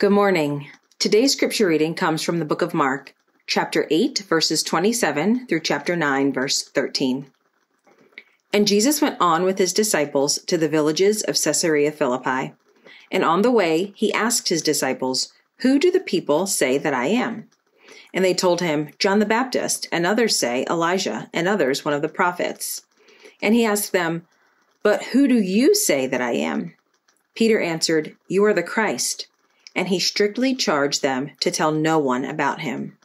Good morning. Today's scripture reading comes from the book of Mark, chapter 8, verses 27 through chapter 9, verse 13. And Jesus went on with his disciples to the villages of Caesarea Philippi. And on the way, he asked his disciples, Who do the people say that I am? And they told him, John the Baptist, and others say Elijah, and others one of the prophets. And he asked them, But who do you say that I am? Peter answered, You are the Christ and he strictly charged them to tell no one about him.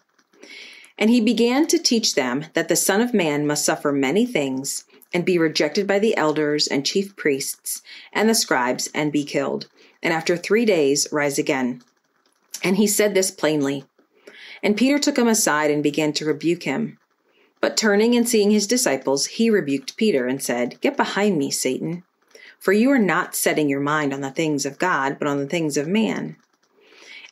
And he began to teach them that the Son of Man must suffer many things and be rejected by the elders and chief priests and the scribes and be killed, and after three days rise again. And he said this plainly. And Peter took him aside and began to rebuke him. But turning and seeing his disciples, he rebuked Peter and said, Get behind me, Satan, for you are not setting your mind on the things of God, but on the things of man.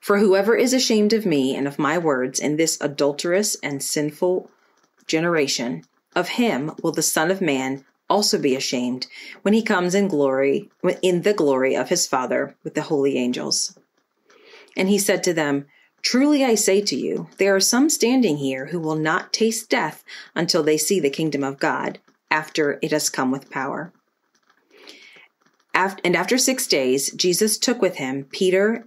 For whoever is ashamed of me and of my words in this adulterous and sinful generation, of him will the Son of Man also be ashamed when he comes in glory, in the glory of his Father with the holy angels. And he said to them, Truly I say to you, there are some standing here who will not taste death until they see the kingdom of God after it has come with power. And after six days, Jesus took with him Peter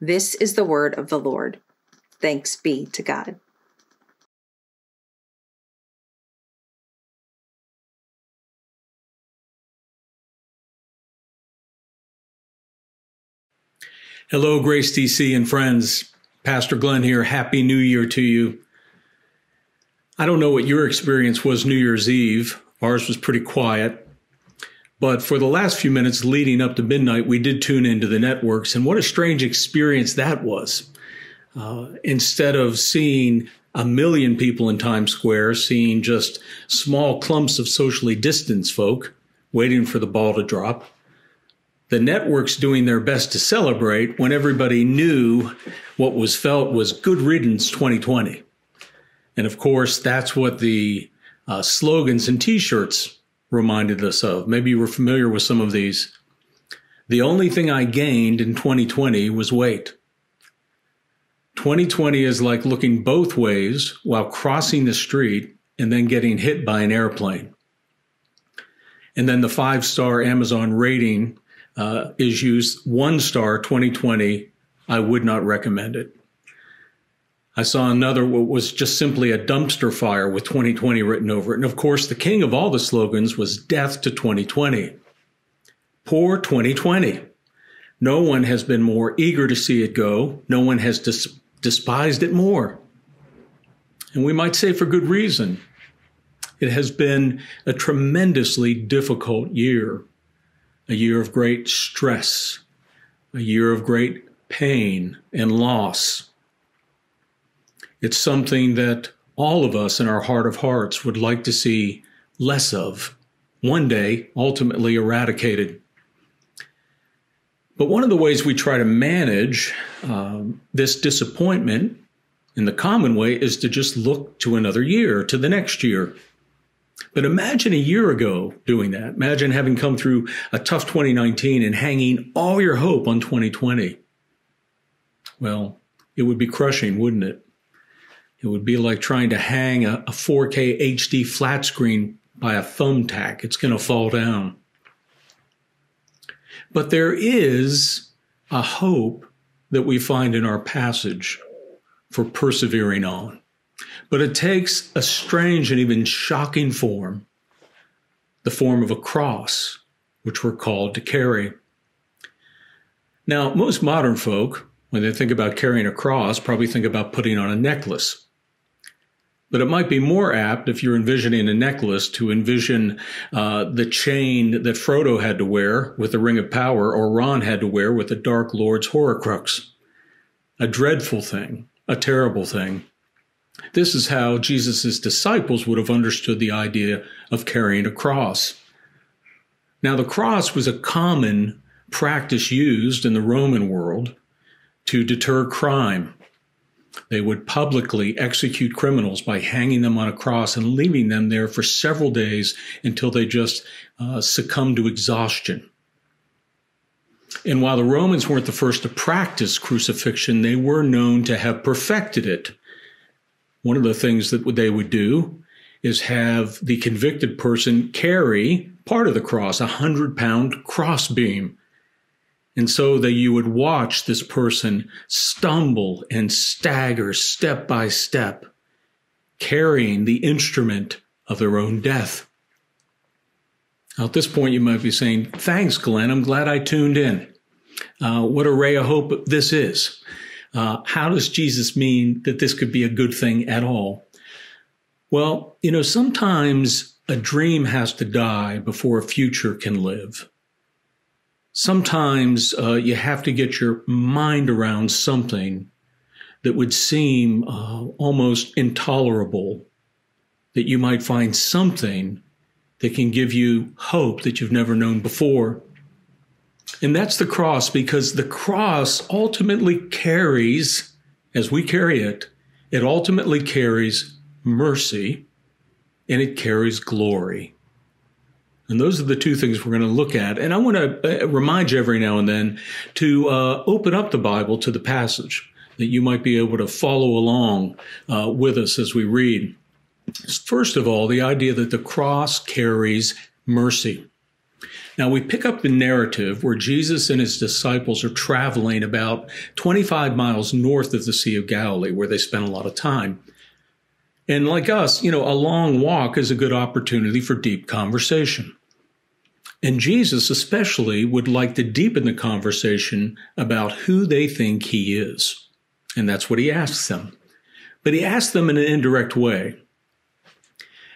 This is the word of the Lord. Thanks be to God. Hello, Grace DC and friends. Pastor Glenn here. Happy New Year to you. I don't know what your experience was New Year's Eve. Ours was pretty quiet. But for the last few minutes leading up to midnight, we did tune into the networks, and what a strange experience that was. Uh, instead of seeing a million people in Times Square, seeing just small clumps of socially distanced folk waiting for the ball to drop, the networks doing their best to celebrate when everybody knew what was felt was good riddance 2020. And of course, that's what the uh, slogans and t shirts reminded us of. Maybe you were familiar with some of these. The only thing I gained in 2020 was weight. 2020 is like looking both ways while crossing the street and then getting hit by an airplane. And then the five star Amazon rating uh, is used one star 2020. I would not recommend it. I saw another what was just simply a dumpster fire with 2020 written over it. And of course, the king of all the slogans was death to 2020. Poor 2020. No one has been more eager to see it go. No one has dis- despised it more. And we might say for good reason. It has been a tremendously difficult year, a year of great stress, a year of great pain and loss. It's something that all of us in our heart of hearts would like to see less of, one day ultimately eradicated. But one of the ways we try to manage um, this disappointment in the common way is to just look to another year, to the next year. But imagine a year ago doing that. Imagine having come through a tough 2019 and hanging all your hope on 2020. Well, it would be crushing, wouldn't it? It would be like trying to hang a, a 4K HD flat screen by a thumbtack. It's going to fall down. But there is a hope that we find in our passage for persevering on. But it takes a strange and even shocking form, the form of a cross, which we're called to carry. Now, most modern folk, when they think about carrying a cross, probably think about putting on a necklace. But it might be more apt if you're envisioning a necklace to envision uh, the chain that Frodo had to wear with the Ring of Power or Ron had to wear with the Dark Lord's Horcrux. A dreadful thing, a terrible thing. This is how Jesus' disciples would have understood the idea of carrying a cross. Now, the cross was a common practice used in the Roman world to deter crime they would publicly execute criminals by hanging them on a cross and leaving them there for several days until they just uh, succumbed to exhaustion. And while the Romans weren't the first to practice crucifixion, they were known to have perfected it. One of the things that they would do is have the convicted person carry part of the cross, a hundred pound crossbeam, and so that you would watch this person stumble and stagger step by step, carrying the instrument of their own death. Now, at this point, you might be saying, Thanks, Glenn. I'm glad I tuned in. Uh, what a ray of hope this is. Uh, how does Jesus mean that this could be a good thing at all? Well, you know, sometimes a dream has to die before a future can live sometimes uh, you have to get your mind around something that would seem uh, almost intolerable, that you might find something that can give you hope that you've never known before. And that's the cross because the cross ultimately carries, as we carry it, it ultimately carries mercy and it carries glory. And those are the two things we're going to look at. And I want to uh, remind you every now and then to uh, open up the Bible to the passage that you might be able to follow along uh, with us as we read. First of all, the idea that the cross carries mercy. Now, we pick up the narrative where Jesus and his disciples are traveling about 25 miles north of the Sea of Galilee, where they spent a lot of time. And like us, you know, a long walk is a good opportunity for deep conversation. And Jesus, especially, would like to deepen the conversation about who they think he is. And that's what he asks them. But he asks them in an indirect way.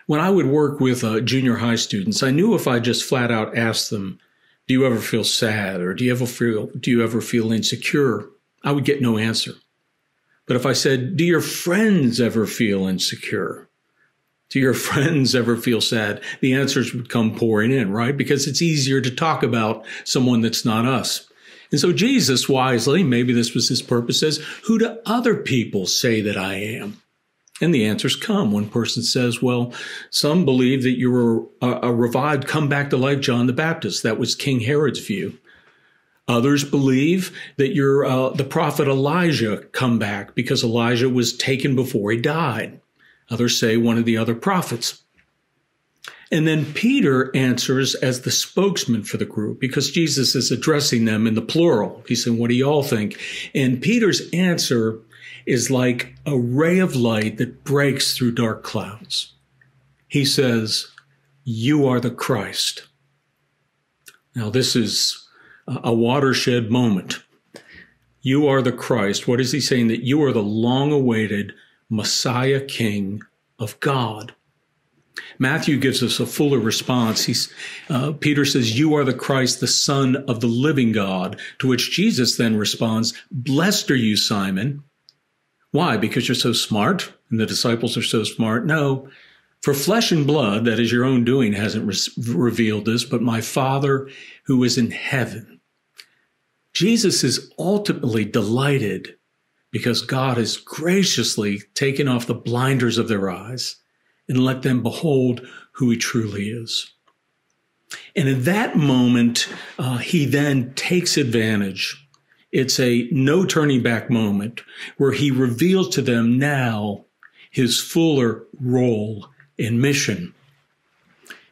When I would work with uh, junior high students, I knew if I just flat out asked them, do you ever feel sad or do you ever feel, do you ever feel insecure? I would get no answer. But if I said, do your friends ever feel insecure? Do your friends ever feel sad? The answers would come pouring in, right? Because it's easier to talk about someone that's not us. And so Jesus wisely, maybe this was his purpose, says, Who do other people say that I am? And the answers come. One person says, Well, some believe that you're a, a revived, come back to life John the Baptist. That was King Herod's view. Others believe that you're uh, the prophet Elijah come back because Elijah was taken before he died. Others say one of the other prophets. And then Peter answers as the spokesman for the group because Jesus is addressing them in the plural. He's saying, What do y'all think? And Peter's answer is like a ray of light that breaks through dark clouds. He says, You are the Christ. Now, this is a watershed moment. You are the Christ. What is he saying? That you are the long awaited Messiah King of God. Matthew gives us a fuller response. He's, uh, Peter says, You are the Christ, the Son of the living God. To which Jesus then responds, Blessed are you, Simon. Why? Because you're so smart and the disciples are so smart? No. For flesh and blood, that is your own doing, hasn't re- revealed this, but my Father who is in heaven. Jesus is ultimately delighted because God has graciously taken off the blinders of their eyes and let them behold who he truly is. And in that moment, uh, he then takes advantage. It's a no turning back moment where he reveals to them now his fuller role and mission.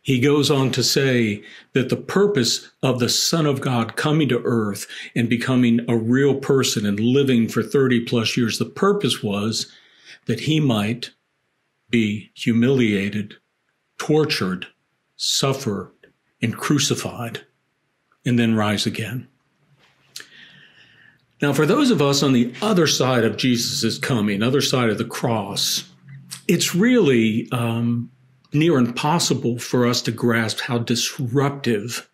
He goes on to say that the purpose of the Son of God coming to earth and becoming a real person and living for 30 plus years, the purpose was that he might be humiliated, tortured, suffer, and crucified, and then rise again. Now, for those of us on the other side of Jesus' coming, other side of the cross, it's really um, near impossible for us to grasp how disruptive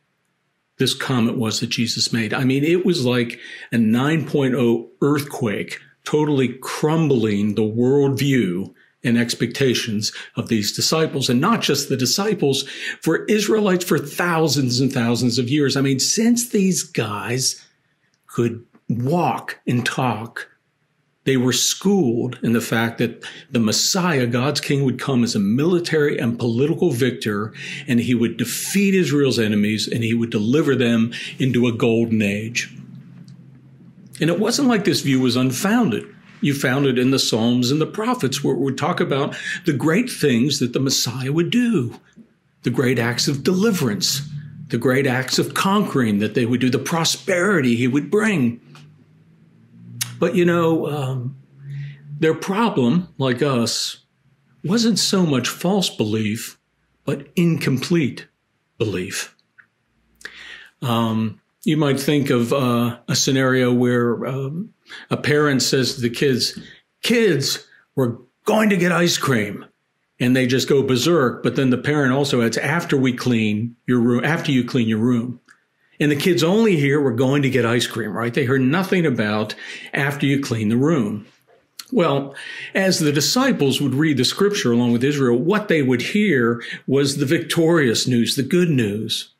this comment was that Jesus made. I mean, it was like a 9.0 earthquake, totally crumbling the worldview and expectations of these disciples and not just the disciples for Israelites for thousands and thousands of years. I mean, since these guys could walk and talk, they were schooled in the fact that the Messiah, God's king, would come as a military and political victor and he would defeat Israel's enemies and he would deliver them into a golden age. And it wasn't like this view was unfounded. You found it in the Psalms and the prophets where would talk about the great things that the Messiah would do, the great acts of deliverance, the great acts of conquering that they would do, the prosperity he would bring. But you know, um, their problem, like us, wasn't so much false belief, but incomplete belief. Um, you might think of uh, a scenario where um, a parent says to the kids, kids, we're going to get ice cream. And they just go berserk. But then the parent also adds, after we clean your room, after you clean your room. And the kids only hear we're going to get ice cream, right? They heard nothing about after you clean the room. Well, as the disciples would read the scripture along with Israel, what they would hear was the victorious news, the good news.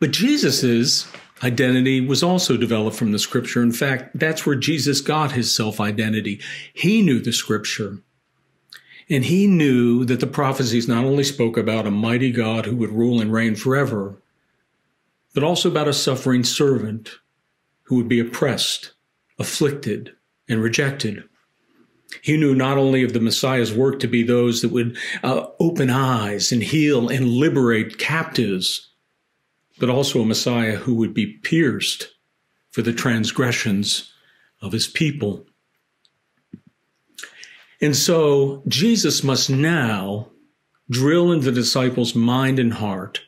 But Jesus's identity was also developed from the scripture. In fact, that's where Jesus got his self identity. He knew the scripture. And he knew that the prophecies not only spoke about a mighty God who would rule and reign forever, but also about a suffering servant who would be oppressed, afflicted, and rejected. He knew not only of the Messiah's work to be those that would uh, open eyes and heal and liberate captives, but also a Messiah who would be pierced for the transgressions of his people. And so Jesus must now drill into the disciples' mind and heart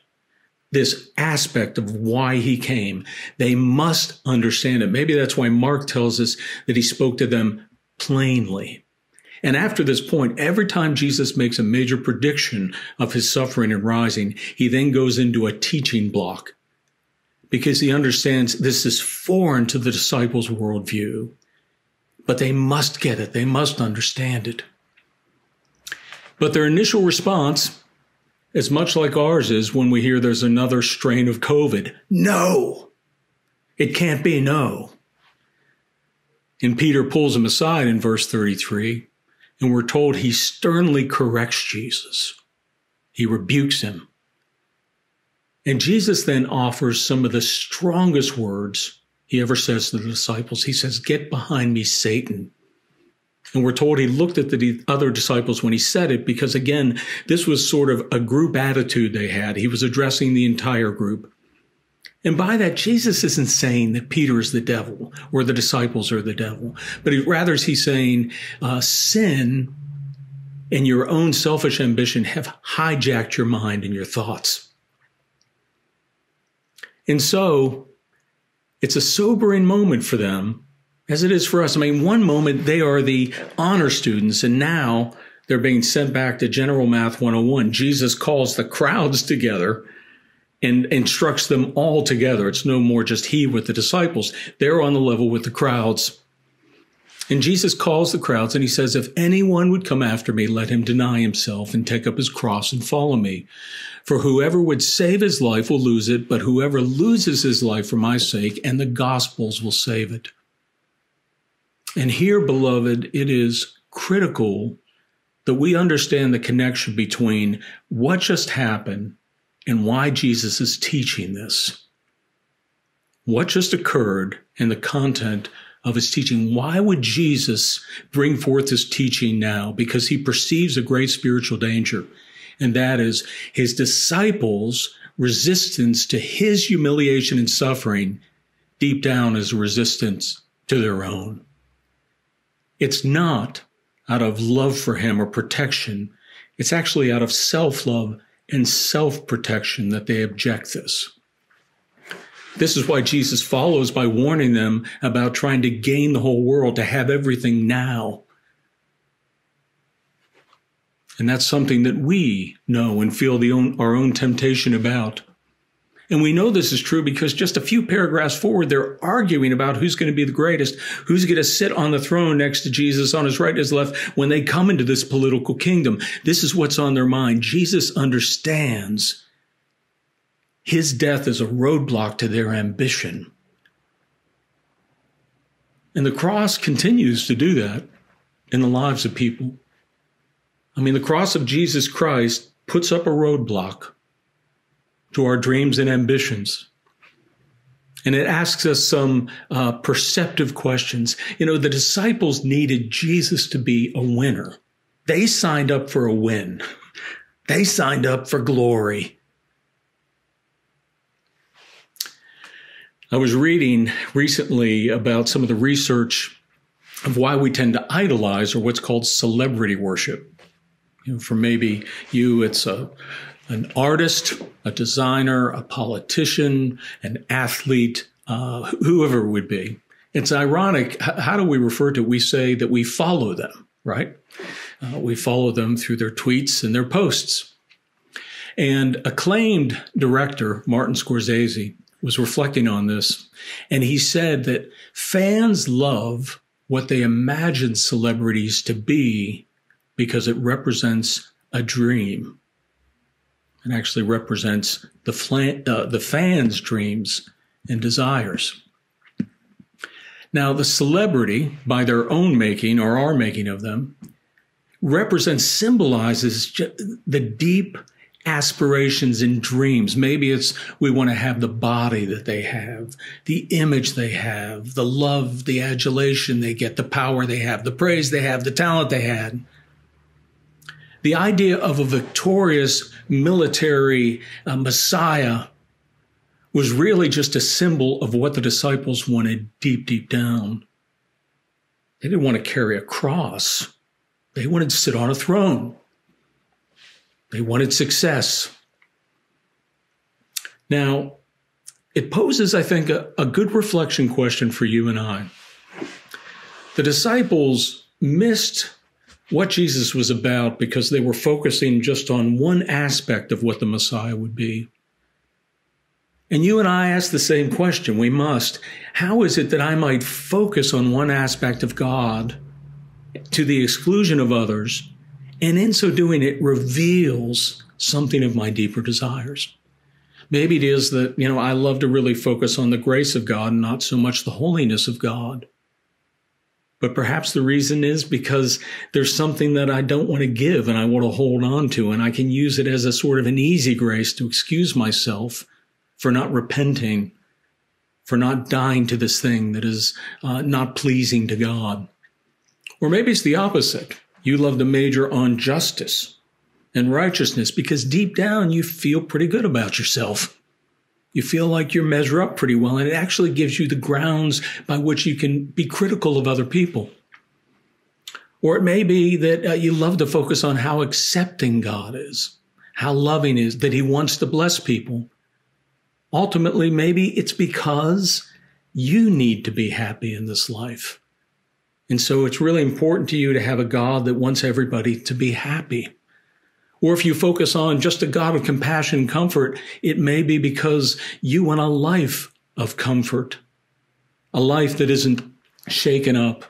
this aspect of why he came. They must understand it. Maybe that's why Mark tells us that he spoke to them plainly. And after this point, every time Jesus makes a major prediction of his suffering and rising, he then goes into a teaching block because he understands this is foreign to the disciples' worldview. But they must get it, they must understand it. But their initial response is much like ours is when we hear there's another strain of COVID. No, it can't be no. And Peter pulls him aside in verse 33 and we're told he sternly corrects Jesus. He rebukes him. And Jesus then offers some of the strongest words he ever says to the disciples. He says, Get behind me, Satan. And we're told he looked at the other disciples when he said it because, again, this was sort of a group attitude they had. He was addressing the entire group. And by that, Jesus isn't saying that Peter is the devil or the disciples are the devil, but he, rather he's saying uh, sin and your own selfish ambition have hijacked your mind and your thoughts. And so it's a sobering moment for them, as it is for us. I mean, one moment they are the honor students, and now They're being sent back to General Math 101. Jesus calls the crowds together and instructs them all together. It's no more just he with the disciples. They're on the level with the crowds. And Jesus calls the crowds and he says, If anyone would come after me, let him deny himself and take up his cross and follow me. For whoever would save his life will lose it, but whoever loses his life for my sake and the gospel's will save it. And here, beloved, it is critical that we understand the connection between what just happened and why Jesus is teaching this. What just occurred and the content of his teaching. Why would Jesus bring forth his teaching now? Because he perceives a great spiritual danger, and that is his disciples' resistance to his humiliation and suffering deep down is resistance to their own. It's not out of love for him or protection. It's actually out of self love and self protection that they object this. This is why Jesus follows by warning them about trying to gain the whole world, to have everything now. And that's something that we know and feel own, our own temptation about. And we know this is true because just a few paragraphs forward, they're arguing about who's going to be the greatest, who's going to sit on the throne next to Jesus on his right and his left when they come into this political kingdom. This is what's on their mind. Jesus understands his death is a roadblock to their ambition. And the cross continues to do that in the lives of people. I mean, the cross of Jesus Christ puts up a roadblock to our dreams and ambitions. And it asks us some uh, perceptive questions. You know, the disciples needed Jesus to be a winner. They signed up for a win. They signed up for glory. I was reading recently about some of the research of why we tend to idolize or what's called celebrity worship. You know, for maybe you, it's a an artist, a designer, a politician, an athlete, uh, whoever it would be. It's ironic. How do we refer to? We say that we follow them, right? Uh, we follow them through their tweets and their posts. And acclaimed director Martin Scorsese was reflecting on this, and he said that fans love what they imagine celebrities to be because it represents a dream. It actually represents the, flan- uh, the fans' dreams and desires. Now, the celebrity, by their own making or our making of them, represents, symbolizes the deep aspirations and dreams. Maybe it's we want to have the body that they have, the image they have, the love, the adulation they get, the power they have, the praise they have, the talent they had. The idea of a victorious military uh, Messiah was really just a symbol of what the disciples wanted deep, deep down. They didn't want to carry a cross. They wanted to sit on a throne. They wanted success. Now, it poses, I think, a, a good reflection question for you and I. The disciples missed what Jesus was about because they were focusing just on one aspect of what the Messiah would be. And you and I ask the same question. We must. How is it that I might focus on one aspect of God to the exclusion of others and in so doing, it reveals something of my deeper desires. Maybe it is that, you know, I love to really focus on the grace of God and not so much the holiness of God. But perhaps the reason is because there's something that I don't want to give and I want to hold on to, and I can use it as a sort of an easy grace to excuse myself for not repenting, for not dying to this thing that is uh, not pleasing to God. Or maybe it's the opposite. You love to major on justice and righteousness because deep down you feel pretty good about yourself. You feel like you measure up pretty well, and it actually gives you the grounds by which you can be critical of other people. Or it may be that uh, you love to focus on how accepting God is, how loving is, that He wants to bless people. Ultimately, maybe it's because you need to be happy in this life And so it's really important to you to have a God that wants everybody to be happy. Or if you focus on just a God of compassion and comfort, it may be because you want a life of comfort, a life that isn't shaken up.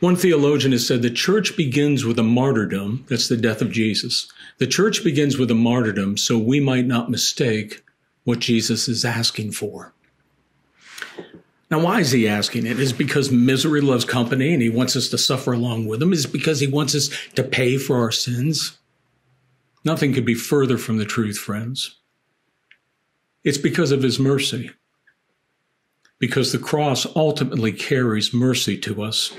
One theologian has said the church begins with a martyrdom. That's the death of Jesus. The church begins with a martyrdom so we might not mistake what Jesus is asking for. Now, why is he asking it? Is because misery loves company and he wants us to suffer along with him? Is because he wants us to pay for our sins? Nothing could be further from the truth, friends. It's because of his mercy. Because the cross ultimately carries mercy to us.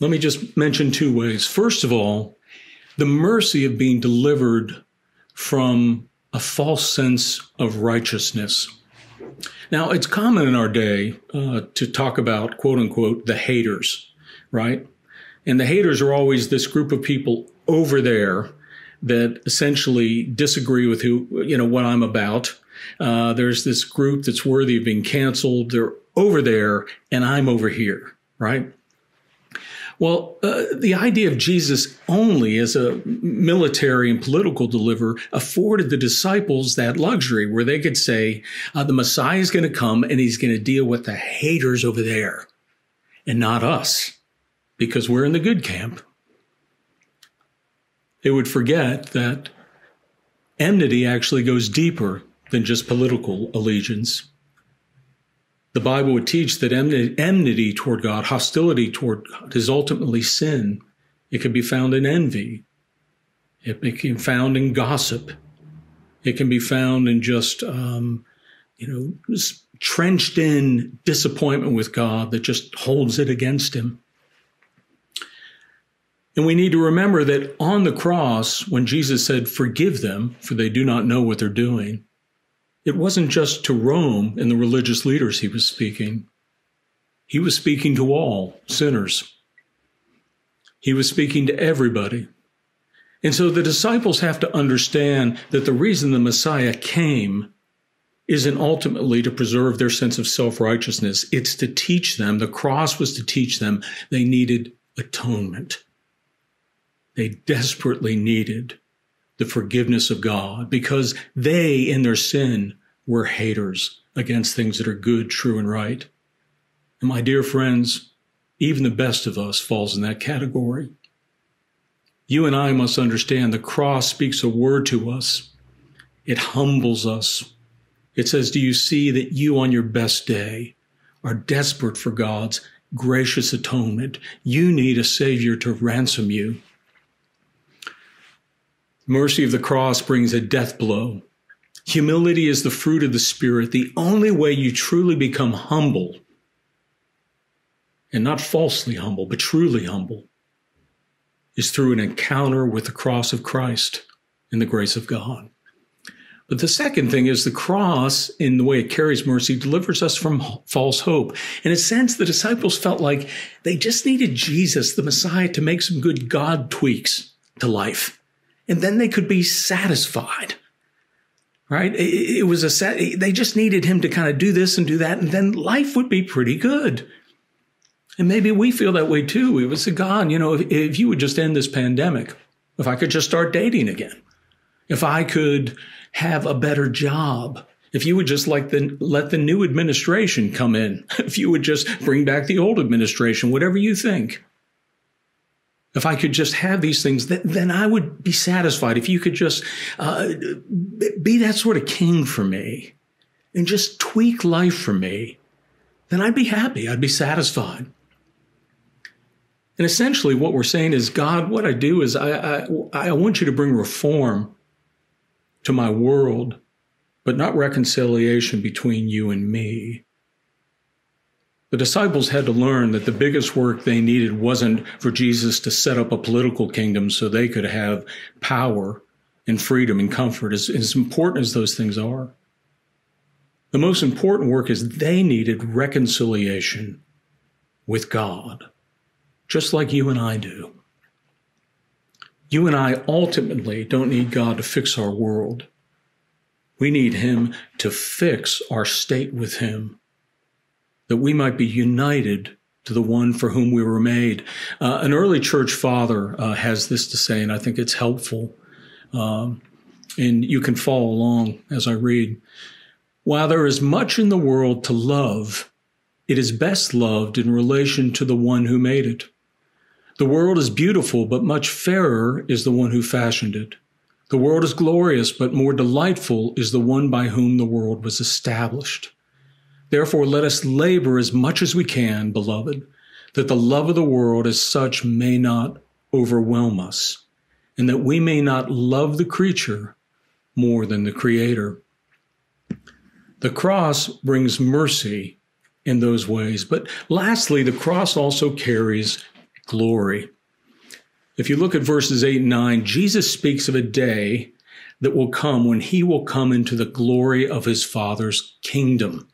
Let me just mention two ways. First of all, the mercy of being delivered from a false sense of righteousness. Now, it's common in our day uh, to talk about, quote unquote, the haters, right? And the haters are always this group of people over there that essentially disagree with who, you know, what I'm about. Uh, there's this group that's worthy of being canceled. They're over there and I'm over here, right? Well, uh, the idea of Jesus only as a military and political deliverer afforded the disciples that luxury where they could say, uh, the Messiah is going to come and he's going to deal with the haters over there and not us because we're in the good camp. They would forget that enmity actually goes deeper than just political allegiance. The Bible would teach that enmity toward God, hostility toward God, is ultimately sin. It can be found in envy. It can be found in gossip. It can be found in just, um, you know, trenched in disappointment with God that just holds it against him. And we need to remember that on the cross, when Jesus said, Forgive them, for they do not know what they're doing, it wasn't just to Rome and the religious leaders he was speaking. He was speaking to all sinners. He was speaking to everybody. And so the disciples have to understand that the reason the Messiah came isn't ultimately to preserve their sense of self righteousness. It's to teach them, the cross was to teach them they needed atonement. They desperately needed the forgiveness of God because they, in their sin, were haters against things that are good, true, and right. And my dear friends, even the best of us falls in that category. You and I must understand the cross speaks a word to us. It humbles us. It says, Do you see that you on your best day are desperate for God's gracious atonement? You need a Savior to ransom you. Mercy of the cross brings a death blow. Humility is the fruit of the Spirit. The only way you truly become humble, and not falsely humble, but truly humble, is through an encounter with the cross of Christ and the grace of God. But the second thing is the cross, in the way it carries mercy, delivers us from false hope. In a sense, the disciples felt like they just needed Jesus, the Messiah, to make some good God tweaks to life and then they could be satisfied. Right? It, it was a set, they just needed him to kind of do this and do that, and then life would be pretty good. And maybe we feel that way too. We would say, God, you know, if, if you would just end this pandemic, if I could just start dating again, if I could have a better job, if you would just like the, let the new administration come in, if you would just bring back the old administration, whatever you think. If I could just have these things, then I would be satisfied. If you could just uh, be that sort of king for me and just tweak life for me, then I'd be happy. I'd be satisfied. And essentially, what we're saying is, God, what I do is I, I, I want you to bring reform to my world, but not reconciliation between you and me. The disciples had to learn that the biggest work they needed wasn't for Jesus to set up a political kingdom so they could have power and freedom and comfort, as, as important as those things are. The most important work is they needed reconciliation with God, just like you and I do. You and I ultimately don't need God to fix our world. We need Him to fix our state with Him that we might be united to the one for whom we were made. Uh, an early church father uh, has this to say, and I think it's helpful. Um, and you can follow along as I read. While there is much in the world to love, it is best loved in relation to the one who made it. The world is beautiful, but much fairer is the one who fashioned it. The world is glorious, but more delightful is the one by whom the world was established. Therefore, let us labor as much as we can, beloved, that the love of the world as such may not overwhelm us, and that we may not love the creature more than the Creator. The cross brings mercy in those ways. But lastly, the cross also carries glory. If you look at verses 8 and 9, Jesus speaks of a day that will come when he will come into the glory of his Father's kingdom.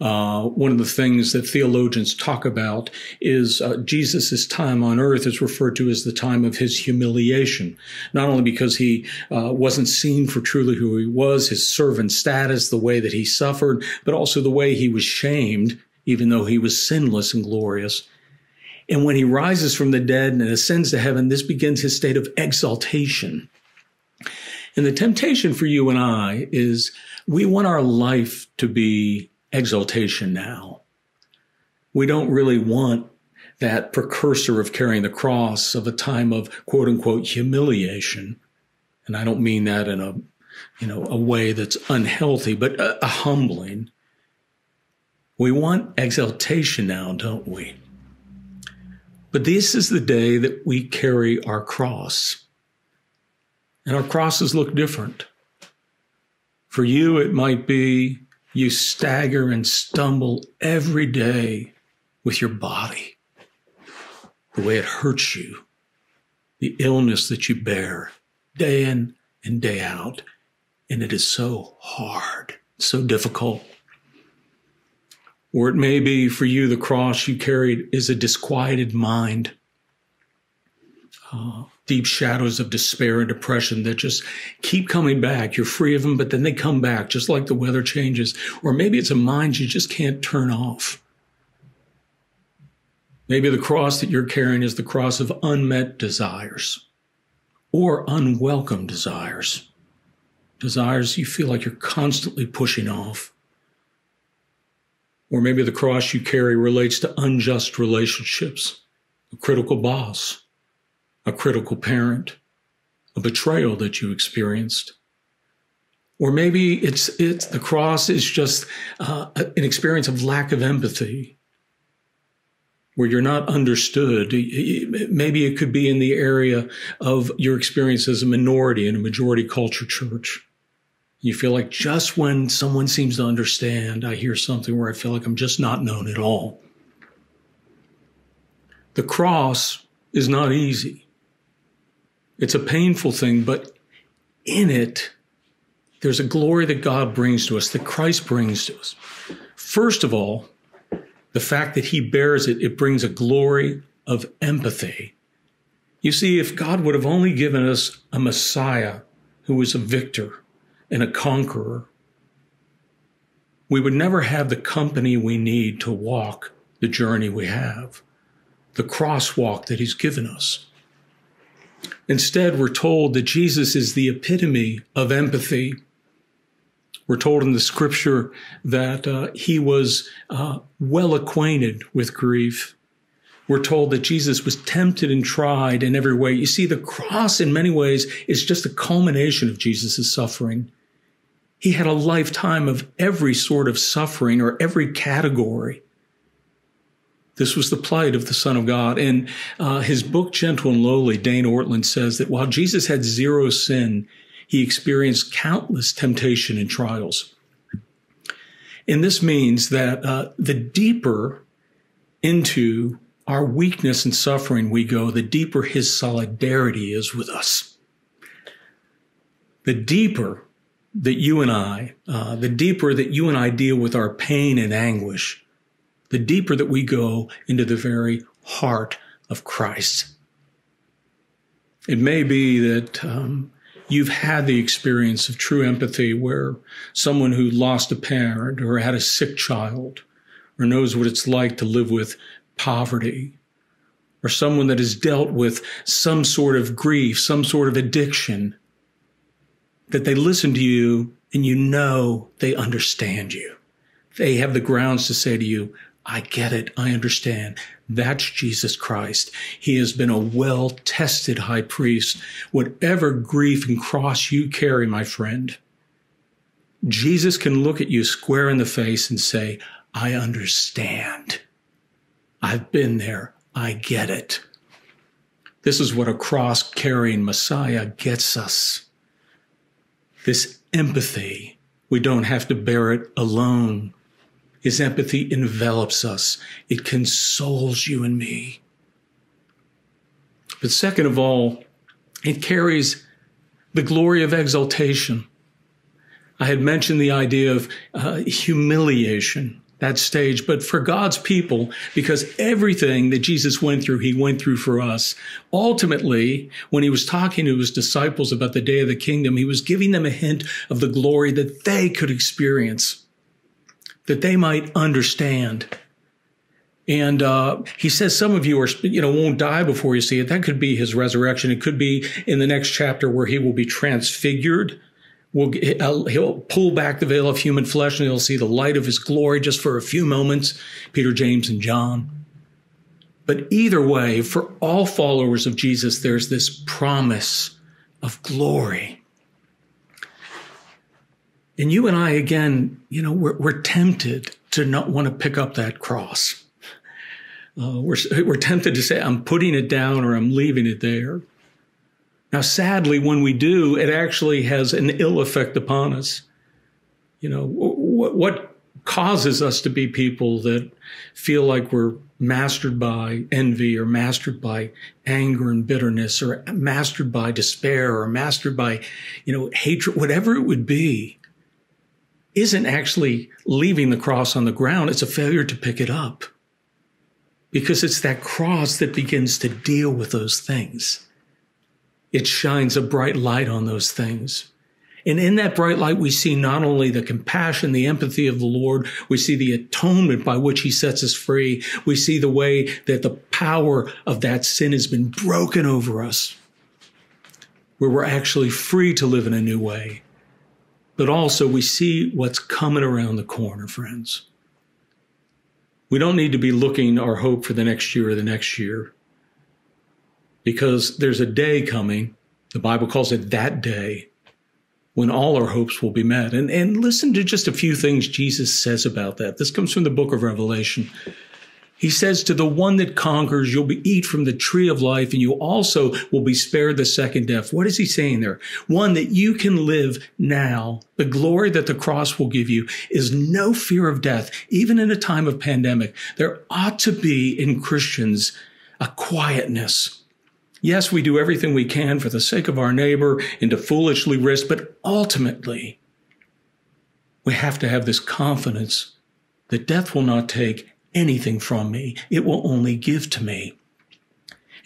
Uh, one of the things that theologians talk about is uh, Jesus' time on earth is referred to as the time of his humiliation, not only because he uh, wasn't seen for truly who he was, his servant status, the way that he suffered, but also the way he was shamed, even though he was sinless and glorious. And when he rises from the dead and ascends to heaven, this begins his state of exaltation. And the temptation for you and I is we want our life to be exaltation now. We don't really want that precursor of carrying the cross of a time of quote unquote humiliation. And I don't mean that in a, you know, a way that's unhealthy, but a, a humbling. We want exaltation now, don't we? But this is the day that we carry our cross. And our crosses look different. For you, it might be you stagger and stumble every day with your body, the way it hurts you, the illness that you bear day in and day out. And it is so hard, so difficult. Or it may be for you, the cross you carried is a disquieted mind. Uh, deep shadows of despair and depression that just keep coming back. You're free of them, but then they come back just like the weather changes. Or maybe it's a mind you just can't turn off. Maybe the cross that you're carrying is the cross of unmet desires or unwelcome desires. Desires you feel like you're constantly pushing off. Or maybe the cross you carry relates to unjust relationships, a critical boss, a critical parent, a betrayal that you experienced. Or maybe it's, it's the cross is just uh, an experience of lack of empathy, where you're not understood. Maybe it could be in the area of your experience as a minority in a majority culture church. You feel like just when someone seems to understand, I hear something where I feel like I'm just not known at all. The cross is not easy. It's a painful thing, but in it, there's a glory that God brings to us, that Christ brings to us. First of all, the fact that he bears it, it brings a glory of empathy. You see, if God would have only given us a Messiah who was a victor and a conqueror, we would never have the company we need to walk the journey we have, the crosswalk that he's given us. Instead, we're told that Jesus is the epitome of empathy. We're told in the scripture that uh, he was uh, well acquainted with grief. We're told that Jesus was tempted and tried in every way. You see, the cross in many ways is just a culmination of Jesus' suffering. He had a lifetime of every sort of suffering or every category. This was the plight of the Son of God. In uh, his book, Gentle and Lowly, Dane Ortlund says that while Jesus had zero sin, he experienced countless temptation and trials. And this means that uh, the deeper into our weakness and suffering we go, the deeper his solidarity is with us. The deeper that you and I, uh, the deeper that you and I deal with our pain and anguish, the deeper that we go into the very heart of Christ. It may be that um, you've had the experience of true empathy where someone who lost a parent or had a sick child or knows what it's like to live with poverty, or someone that has dealt with some sort of grief, some sort of addiction, that they listen to you and you know they understand you. They have the grounds to say to you, I get it. I understand. That's Jesus Christ. He has been a well tested high priest. Whatever grief and cross you carry, my friend, Jesus can look at you square in the face and say, I understand. I've been there. I get it. This is what a cross carrying Messiah gets us. This empathy. We don't have to bear it alone. His empathy envelops us. It consoles you and me. But second of all, it carries the glory of exaltation. I had mentioned the idea of uh, humiliation, that stage, but for God's people, because everything that Jesus went through, he went through for us. Ultimately, when he was talking to his disciples about the day of the kingdom, he was giving them a hint of the glory that they could experience, that they might understand. And uh, he says some of you are, you know, won't die before you see it. That could be his resurrection. It could be in the next chapter where he will be transfigured We'll, he'll pull back the veil of human flesh and he'll see the light of his glory just for a few moments, Peter, James, and John. But either way, for all followers of Jesus, there's this promise of glory. And you and I, again, you know, we're, we're tempted to not want to pick up that cross. Uh, we're, we're tempted to say, I'm putting it down or I'm leaving it there. Now, sadly, when we do, it actually has an ill effect upon us. You know, what, what causes us to be people that feel like we're mastered by envy or mastered by anger and bitterness or mastered by despair or mastered by, you know, hatred, whatever it would be, isn't actually leaving the cross on the ground. It's a failure to pick it up because it's that cross that begins to deal with those things it shines a bright light on those things. And in that bright light, we see not only the compassion, the empathy of the Lord, we see the atonement by which he sets us free. We see the way that the power of that sin has been broken over us, where we're actually free to live in a new way. But also we see what's coming around the corner, friends. We don't need to be looking our hope for the next year or the next year because there's a day coming. The Bible calls it that day when all our hopes will be met. And, and listen to just a few things Jesus says about that. This comes from the book of Revelation. He says, To the one that conquers, you'll be eat from the tree of life, and you also will be spared the second death. What is he saying there? One, that you can live now. The glory that the cross will give you is no fear of death, even in a time of pandemic. There ought to be in Christians a quietness Yes, we do everything we can for the sake of our neighbor and to foolishly risk, but ultimately, we have to have this confidence that death will not take anything from me. It will only give to me.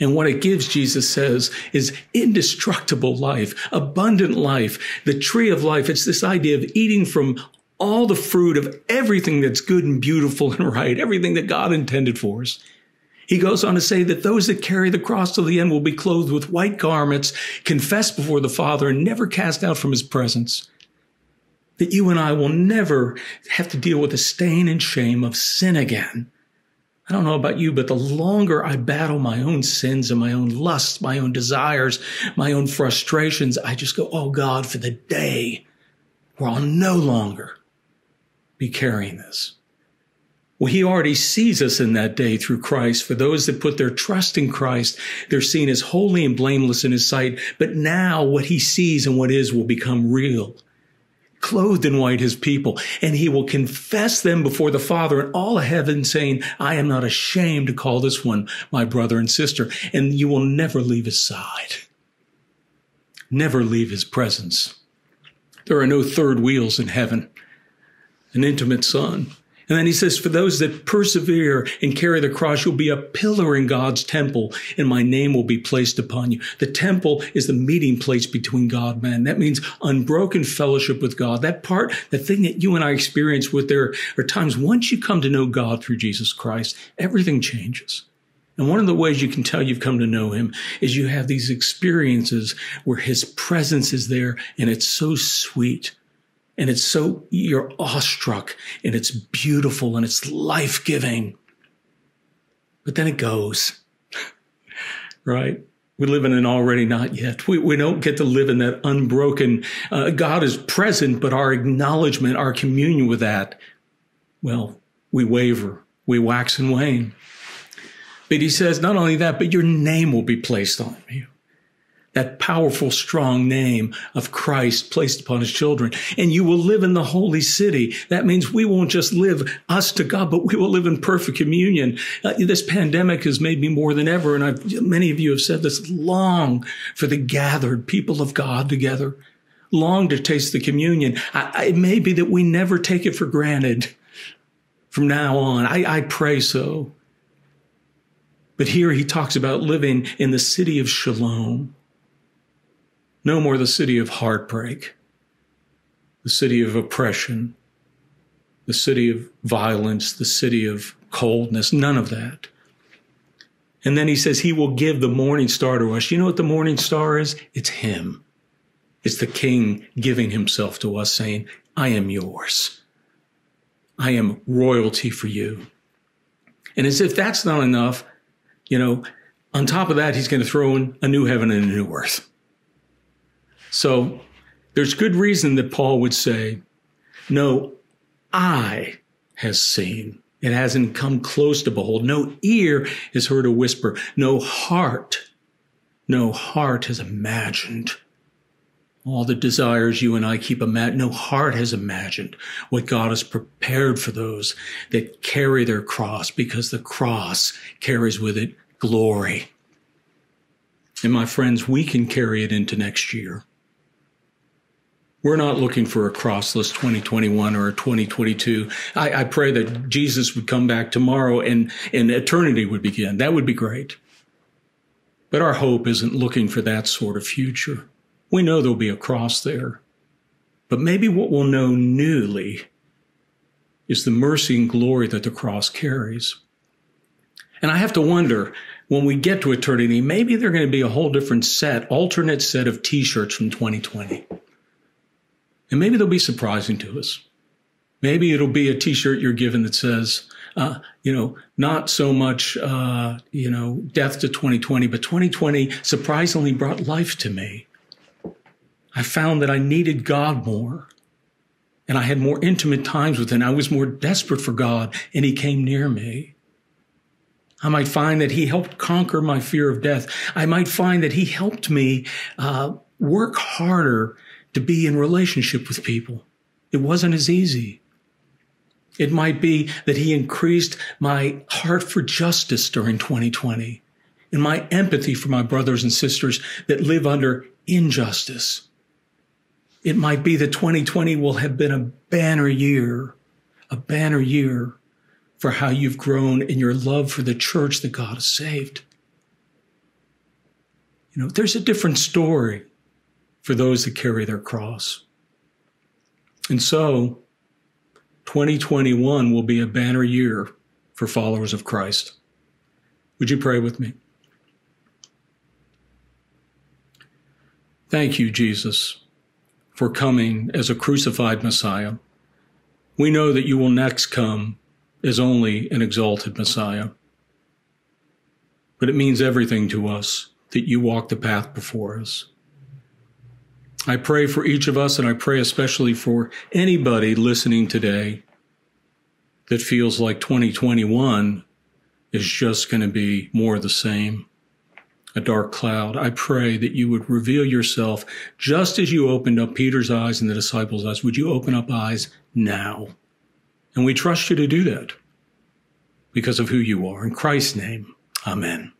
And what it gives, Jesus says, is indestructible life, abundant life, the tree of life. It's this idea of eating from all the fruit of everything that's good and beautiful and right, everything that God intended for us. He goes on to say that those that carry the cross to the end will be clothed with white garments, confess before the Father, and never cast out from his presence. That you and I will never have to deal with the stain and shame of sin again. I don't know about you, but the longer I battle my own sins and my own lusts, my own desires, my own frustrations, I just go, oh God, for the day where I'll no longer be carrying this. Well, he already sees us in that day through Christ. For those that put their trust in Christ, they're seen as holy and blameless in his sight. But now what he sees and what is will become real. Clothed in white, his people, and he will confess them before the Father and all of heaven saying, I am not ashamed to call this one my brother and sister. And you will never leave his side. Never leave his presence. There are no third wheels in heaven. An intimate son And then he says, for those that persevere and carry the cross, you'll be a pillar in God's temple and my name will be placed upon you. The temple is the meeting place between God and man. That means unbroken fellowship with God. That part, the thing that you and I experience with there are times once you come to know God through Jesus Christ, everything changes. And one of the ways you can tell you've come to know him is you have these experiences where his presence is there and it's so sweet and it's so, you're awestruck and it's beautiful and it's life giving. But then it goes, right? We live in an already not yet. We, we don't get to live in that unbroken, uh, God is present, but our acknowledgement, our communion with that, well, we waver, we wax and wane. But he says, not only that, but your name will be placed on you that powerful, strong name of Christ placed upon his children. And you will live in the holy city. That means we won't just live us to God, but we will live in perfect communion. Uh, this pandemic has made me more than ever. And I've, many of you have said this long for the gathered people of God together, long to taste the communion. I, it may be that we never take it for granted from now on. I, I pray so. But here he talks about living in the city of shalom no more the city of heartbreak, the city of oppression, the city of violence, the city of coldness, none of that. And then he says he will give the morning star to us. You know what the morning star is? It's him. It's the king giving himself to us saying, I am yours. I am royalty for you. And as if that's not enough, you know, on top of that, he's going to throw in a new heaven and a new earth. So there's good reason that Paul would say, no eye has seen. It hasn't come close to behold. No ear has heard a whisper. No heart, no heart has imagined all the desires you and I keep imagining. No heart has imagined what God has prepared for those that carry their cross because the cross carries with it glory. And my friends, we can carry it into next year. We're not looking for a crossless 2021 or a 2022. I, I, pray that Jesus would come back tomorrow and, and eternity would begin. That would be great. But our hope isn't looking for that sort of future. We know there'll be a cross there. But maybe what we'll know newly is the mercy and glory that the cross carries. And I have to wonder, when we get to eternity, maybe they're going to be a whole different set, alternate set of t-shirts from 2020. And maybe they'll be surprising to us. Maybe it'll be a t-shirt you're given that says, uh, you know, not so much, uh, you know, death to 2020, but 2020 surprisingly brought life to me. I found that I needed God more and I had more intimate times with him. I was more desperate for God and he came near me. I might find that he helped conquer my fear of death. I might find that he helped me uh, work harder to be in relationship with people. It wasn't as easy. It might be that he increased my heart for justice during 2020 and my empathy for my brothers and sisters that live under injustice. It might be that 2020 will have been a banner year, a banner year for how you've grown in your love for the church that God has saved. You know, there's a different story for those that carry their cross. And so, 2021 will be a banner year for followers of Christ. Would you pray with me? Thank you, Jesus, for coming as a crucified Messiah. We know that you will next come as only an exalted Messiah. But it means everything to us that you walk the path before us. I pray for each of us, and I pray especially for anybody listening today that feels like 2021 is just going to be more of the same, a dark cloud. I pray that you would reveal yourself just as you opened up Peter's eyes and the disciples' eyes. Would you open up eyes now? And we trust you to do that because of who you are. In Christ's name, amen.